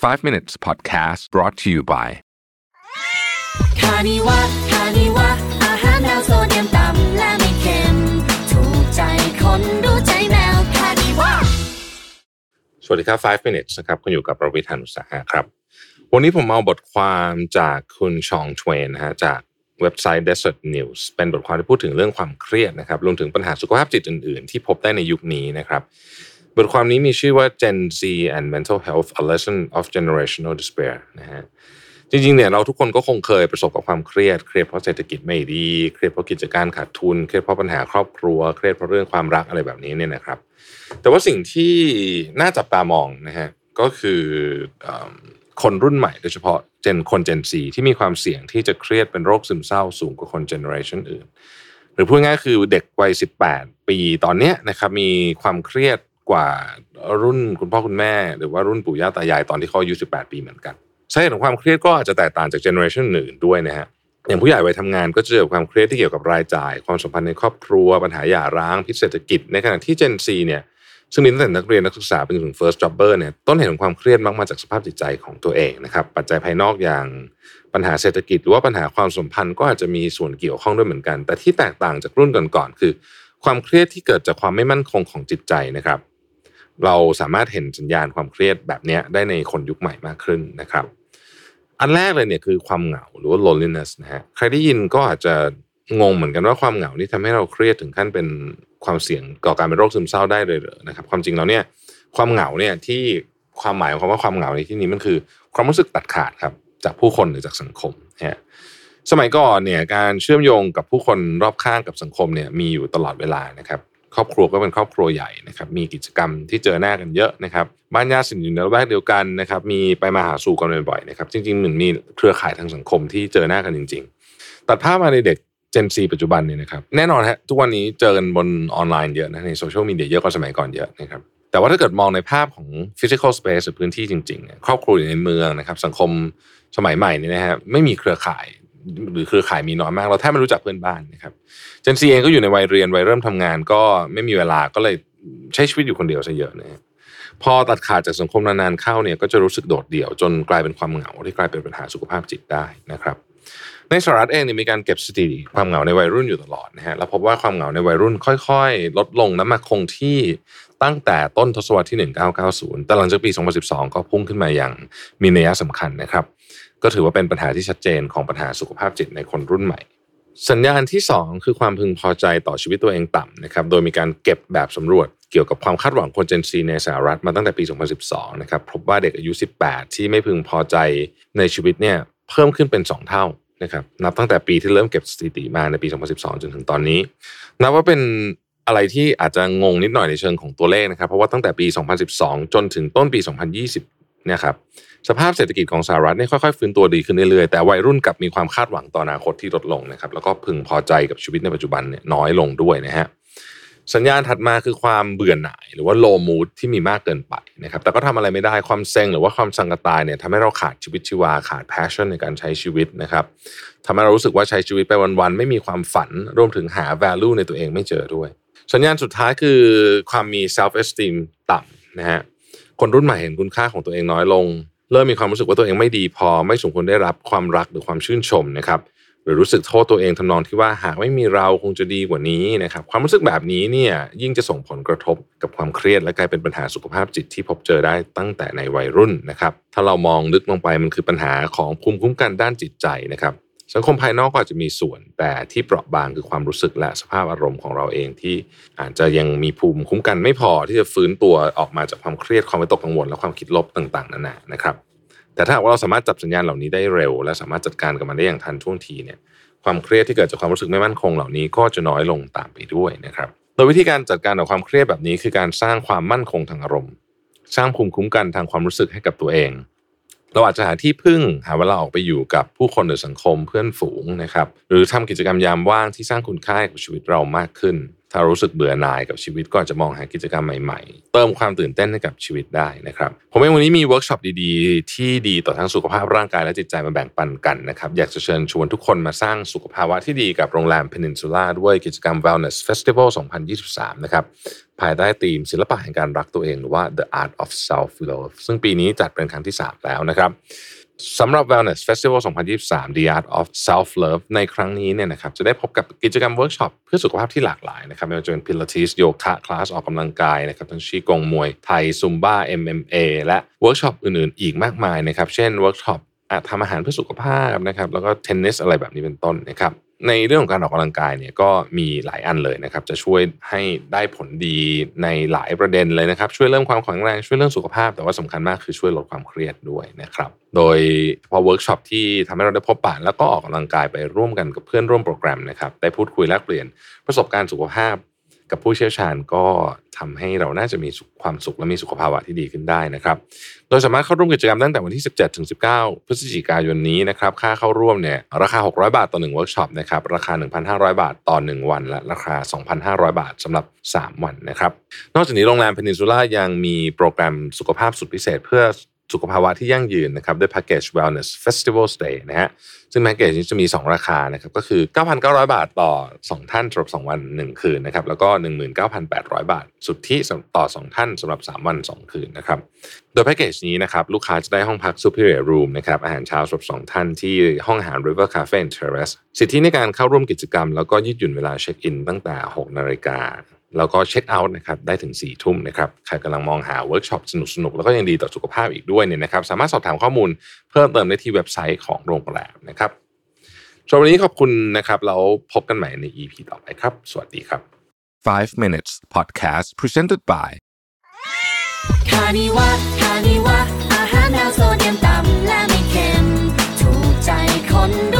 5 minutes podcast brought to you by คานิวะคานิวะอาหารแนวโซเดียมต่ำและไม่เค็ม ถูกใจคนรู้ใจแมวคานิวะสวัสดีครับ 5 minutes นะครับคุณอยู่กับประวิทยานุสาหะครับ วันนี้ผมเอาบทความจากคุณชองทเวนนะฮะจากเว็บไซต์ Desert News เป็นบทความที่พูดถึงเรื่องความเครียดนะครับรวมถึงปัญหาสุขภาพจิตอื่น ๆ ที่พบได้ในยุคนี้นะครับ บทความนี้มีชื่อว่า Gen Z and Mental Health A Lesson of Generational Despair นะฮะจริงๆเนี่ยเราทุกคนก็คงเคยประสบกับความเครียด เครียดเพราะเศรษฐกิจไม่ดี เครียดเพราะกิจการขาดทุน เครียดเพราะปัญหาครอบครัว เครียดเพราะเรื่องความรักอะไรแบบนี้เนี่ยนะครับ แต่ว่าสิ่งที่น่าจับตามองนะฮะก็คือคนรุ่นใหม่โดยเฉพาะ Gen คน Gen Z ที่มีความเสี่ยงที่จะเครียดเป็นโรคซึมเศร้าสูงกว่าคน generation อื่น หรือพูดง่ายๆคือเด็กวัย 18 ปีตอนนี้นะครับมีความเครียด กว่ารุ่นคุณพ่อคุณแม่ หรือว่ารุ่นปู่ย่าตายายตอนที่เขาอายุ18 ปีเหมือนกันสาเหตุของความเครียดก็อาจจะแตกต่างจากเจเนอเรชันอื่นด้วยนะฮะอย่างผู้ใหญ่วัยทำงานก็จะเจอความเครียดที่เกี่ยวกับรายจ่าย ความสัมพันธ์ในครอบครัว ปัญหาหย่าร้างพิษเศรษฐกิจ ในขณะที่ Gen Z เนี่ยซึ่งมีตั้งแต่นักเรียนนักศึกษาเป็นถึง first jobber เนี่ยต้นเหตุของความเครียดมักมาจากสภาพจิตใจของตัวเองนะครับปัจจัยภายนอกอย่างปัญหาเศรษฐกิจ หรือว่าปัญหาความสัมพันธ์ก็อาจจะมีส่วนเกี่ยวข้องด้วยเหมือนกัน แต่ที่แตกต่างจากรุ่นก่อนๆคือ ความเครียดที่เกิดจากความไม่มั่นคงของจิตใจนะครับ เราสามารถเห็นสัญญาณความเครียดแบบนี้ได้ในคนยุคใหม่มากขึ้นนะครับ อันแรกเลยเนี่ยคือความเหงาหรือว่า loneliness นะฮะใครได้ยินก็อาจจะงงเหมือนกันว่าความเหงานี่ทำให้เราเครียดถึงขั้นเป็นความเสี่ยงก่อการเป็นโรคซึมเศร้าได้เลยเหรอนะครับ ความจริงแล้วเนี่ยความเหงาเนี่ยที่ความหมายของคำว่าความเหงาในที่นี้มันคือ ความรู้สึกตัดขาดครับจากผู้คนหรือจากสังคมฮะสมัยก่อนเนี่ยการเชื่อมโยงกับผู้คนรอบข้างกับสังคมเนี่ยมีอยู่ตลอดเวลานะครับ ครอบครัวก็เป็นครอบครัวใหญ่นะครับมีกิจกรรมที่เจอหน้ากันเยอะนะครับบ้านญาติสนิทอยู่ในละแวกเดียวกันนะครับมีไปมาหาสู่กันบ่อยๆนะครับจริงๆเหมือนมีเครือข่ายทางสังคมที่เจอหน้ากันจริง ๆ ตัดภาพมาในเด็ก Gen Z ปัจจุบันเนี่ยนะครับแน่นอนฮะทุกวันนี้เจอกันบนออนไลน์เยอะนะในโซเชียลมีเดียเยอะกว่าสมัยก่อนเยอะนะครับแต่ว่าถ้าเกิดมองในภาพของ physical space หรือพื้นที่จริงๆนะครอบครัวอยู่ในเมืองนะครับสังคมสมัยใหม่นี่นะฮะไม่มีเครือข่าย หรือเครือข่ายมีน้อยมาก เราแทบไม่รู้จักเพื่อนบ้านนะครับเจนซีเองก็อยู่ในวัยเรียนวัยเริ่มทำงาน ก็ไม่มีเวลาก็เลยใช้ชีวิตอยู่คนเดียวซะเยอะนะฮะพอตัดขาดจากสังคมนานๆเข้าเนี่ยก็จะรู้สึกโดดเดี่ยว จนกลายเป็นความเหงาที่กลายเป็นปัญหาสุขภาพจิตได้นะครับ ในสหรัฐเองเนี่ยมีการเก็บสถิติความเหงาในวัยรุ่นอยู่ตลอดนะฮะแล้วพบว่าความเหงาในวัยรุ่นค่อยๆ ลดลงและมาคงที่ตั้งแต่ต้นทศวรรษที่ 1990 แต่หลังจากปี 2012 ก็พุ่งขึ้นมาอย่างมีนัยสำคัญนะครับ ก็ถือว่าเป็นปัญหาที่ชัดเจนของปัญหาสุขภาพจิตในคนรุ่นใหม่ สัญญาณที่ 2 คือความพึงพอใจต่อชีวิตตัวเองต่ำนะครับโดยมีการเก็บแบบสำรวจเกี่ยวกับความคาดหวังคนเจนซีในสหรัฐมาตั้งแต่ปี 2012 นะครับพบว่าเด็กอายุ 18 ที่ไม่พึงพอใจในชีวิตเนี่ยเพิ่มขึ้นเป็น 2 เท่านะครับนับตั้งแต่ปีที่เริ่มเก็บสถิติมาในปี 2012 จนถึงตอนนี้ นับว่าเป็นอะไรที่อาจจะงงนิดหน่อยในเชิงของตัวเลขนะครับ เพราะว่าตั้งแต่ปี 2012 จนถึงต้นปี 2020 นี่ยครับสภาพเศรษฐกิจของสหรัฐเนี่ยค่อยๆฟื้นตัวดีขึ้นเรื่อยๆ แต่วัยรุ่นกลับมีความคาดหวังต่ออนาคตที่ลดลงนะครับแล้วก็พึงพอใจกับชีวิตในปัจจุบันเนี่ยน้อยลงด้วยนะฮะสัญญาณถัดมาคือความเบื่อหน่าย หรือว่า low mood ที่มีมากเกินไปนะครับแต่ก็ทำอะไรไม่ได้ความเซ็งหรือว่าความสังกตายเนี่ยทำให้เราขาดชีวิตชีวาขาด passion ในการใช้ชีวิตนะครับทำให้เรารู้สึกว่าใช้ชีวิตไปวันๆไม่มีความฝันรวมถึงหา value ในตัวเองไม่เจอด้วย สัญญาณสุดท้ายคือความมี self esteem ต่ำนะฮะ คนรุ่นใหม่เห็นคุณค่าของตัวเองน้อยลง เริ่มมีความรู้สึกว่าตัวเองไม่ดีพอ ไม่สมควรได้รับความรักหรือความชื่นชมนะครับหรือรู้สึกโทษตัวเองทำนองที่ว่าหากไม่มีเราคงจะดีกว่านี้นะครับความรู้สึกแบบนี้เนี่ยยิ่งจะส่งผลกระทบกับความเครียดและกลายเป็นปัญหาสุขภาพจิตที่พบเจอได้ตั้งแต่ในวัยรุ่นนะครับถ้าเรามองลึกลงไปมันคือปัญหาของภูมิคุ้มกันด้านจิตใจนะครับ สังคมภายนอกก็อาจจะมีส่วน แต่ที่เปราะบางคือความรู้สึกและสภาพอารมณ์ของเราเองที่อาจจะยังมีภูมิคุ้มกันไม่พอที่จะฟื้นตัวออกมาจากความเครียดความวิตกกังวลและความคิดลบต่างๆนานานะครับ แต่ถ้าว่าเราสามารถจับสัญญาณเหล่านี้ได้เร็ว และสามารถจัดการกับมันได้อย่างทันท่วงทีเนี่ยความเครียดที่เกิดจากความรู้สึกไม่มั่นคงเหล่านี้ก็จะน้อยลงตามไปด้วยนะครับ โดยวิธีการจัดการกับความเครียดแบบนี้คือการสร้างความมั่นคงทางอารมณ์ สร้างภูมิคุ้มกันทางความรู้สึกให้กับตัวเอง เราอาจจะหาที่พึ่งหาเวลาออกไปอยู่กับผู้คนในสังคมเพื่อนฝูงนะครับ หรือทำกิจกรรมยามว่างที่สร้างคุณค่าให้กับชีวิตเรามากขึ้น ถ้ารู้สึกเบื่อหน่ายกับชีวิตก็อาจจะมองหากิจกรรมใหม่ๆ เติมความตื่นเต้นให้กับชีวิตได้นะครับ ผมเองวันนี้มีเวิร์กช็อปดีๆ ที่ดีต่อทั้งสุขภาพร่างกายและจิตใจมาแบ่งปันกันนะครับอยากจะเชิญชวนทุกคนมาสร้างสุขภาวะที่ดีกับโรงแรม Peninsula ด้วยกิจกรรม Wellness Festival 2023 นะครับ ภายใต้ธีมศิลปะแห่งการรักตัวเองหรือว่า The Art of Self Love ซึ่งปีนี้จัดเป็นครั้งที่ 3 แล้วนะครับสำหรับ Wellness Festival 2023 The Art of Self Love ในครั้งนี้เนี่ยนะครับจะได้พบกับกิจกรรมเวิร์กช็อปเพื่อสุขภาพที่หลากหลายนะครับไม่ว่าจะเป็นพิลาทิสโยคะคลาสออกกำลังกายนะครับทั้งชี่กงมวยไทยซุมบ้า MMA และเวิร์กช็อปอื่นๆ อีกมากมายนะครับเช่นเวิร์กช็อปทำอาหารเพื่อสุขภาพนะครับแล้วก็เทนนิสอะไรแบบนี้เป็นต้นนะครับ ในเรื่องของการออกกำลังกายเนี่ยก็มีหลายอันเลยนะครับ จะช่วยให้ได้ผลดีในหลายประเด็นเลยนะครับ ช่วยเรื่องความแข็งแรงช่วยเรื่องสุขภาพ แต่ว่าสำคัญมากคือช่วยลดความเครียดด้วยนะครับ โดยพวกเวิร์กช็อปที่ทำให้เราได้พบปะแล้วก็ออกกำลังกายไปร่วมกันกับเพื่อนร่วมโปรแกรมนะครับได้พูดคุยแลกเปลี่ยนประสบการณ์สุขภาพ กับผู้เชี่ยวชาญก็ทำให้เราน่าจะมีความสุขและมีสุขภาวะที่ดีขึ้นได้นะครับ โดยสามารถเข้าร่วมกิจกรรมตั้งแต่วันที่ 17ถึง19 พฤศจิกายนนี้นะครับ ค่าเข้าร่วมเนี่ยราคา 600 บาทต่อ1เวิร์กช็อปนะครับ ราคา 1,500 บาทต่อ 1 วัน และราคา 2,500 บาทสำหรับ 3 วันนะครับ นอกจากนี้โรงแรมเพนินซูล่ายังมีโปรแกรมสุขภาพสุดพิเศษ เพื่อ สุขภาวะที่ยั่งยืนนะครับด้วยแพ็กเกจ Wellness Festival Stay นะฮะซึ่งแพ็กเกจนี้จะมี 2 ราคานะครับก็คือ 9,900 บาทต่อ 2 ท่านสำหรับ 2 วัน 1 คืนนะครับแล้วก็ 19,800 บาท สุทธิต่อ 2 ท่านสำหรับ 3 วัน 2 คืนนะครับโดยแพ็กเกจนี้นะครับลูกค้าจะได้ห้องพัก Superior Room นะครับอาหารเช้าสำหรับ 2 ท่านที่ห้องอาหาร River Cafe and Terrace สิทธิในการเข้าร่วมกิจกรรม แล้วก็ยืดหยุ่นเวลาเช็คอินตั้งแต่ 6 นาฬิกา แล้วก็เช็คเอาท์นะครับได้ถึง4ี่ทุ่มนะครับใครกำลังมองหาเวิร์กช็อปสนุกๆแล้วก็ยังดีต่อสุขภาพอีกด้วยเนี่ยนะครับสามารถสอบถามข้อมูลเพิ่มเติมได้ที่เว็บไซต์ของโรงแรมนะครับสำหรับวันนี้ขอบคุณนะครับแล้วพบกันใหม่ใน EP ต่อไปครับ สวัสดีครับ 5 minutes podcast presented by คานิวะคานิวะอาหารแนวโซเดียมต่ำและไม่เค็มถูกใจคนดู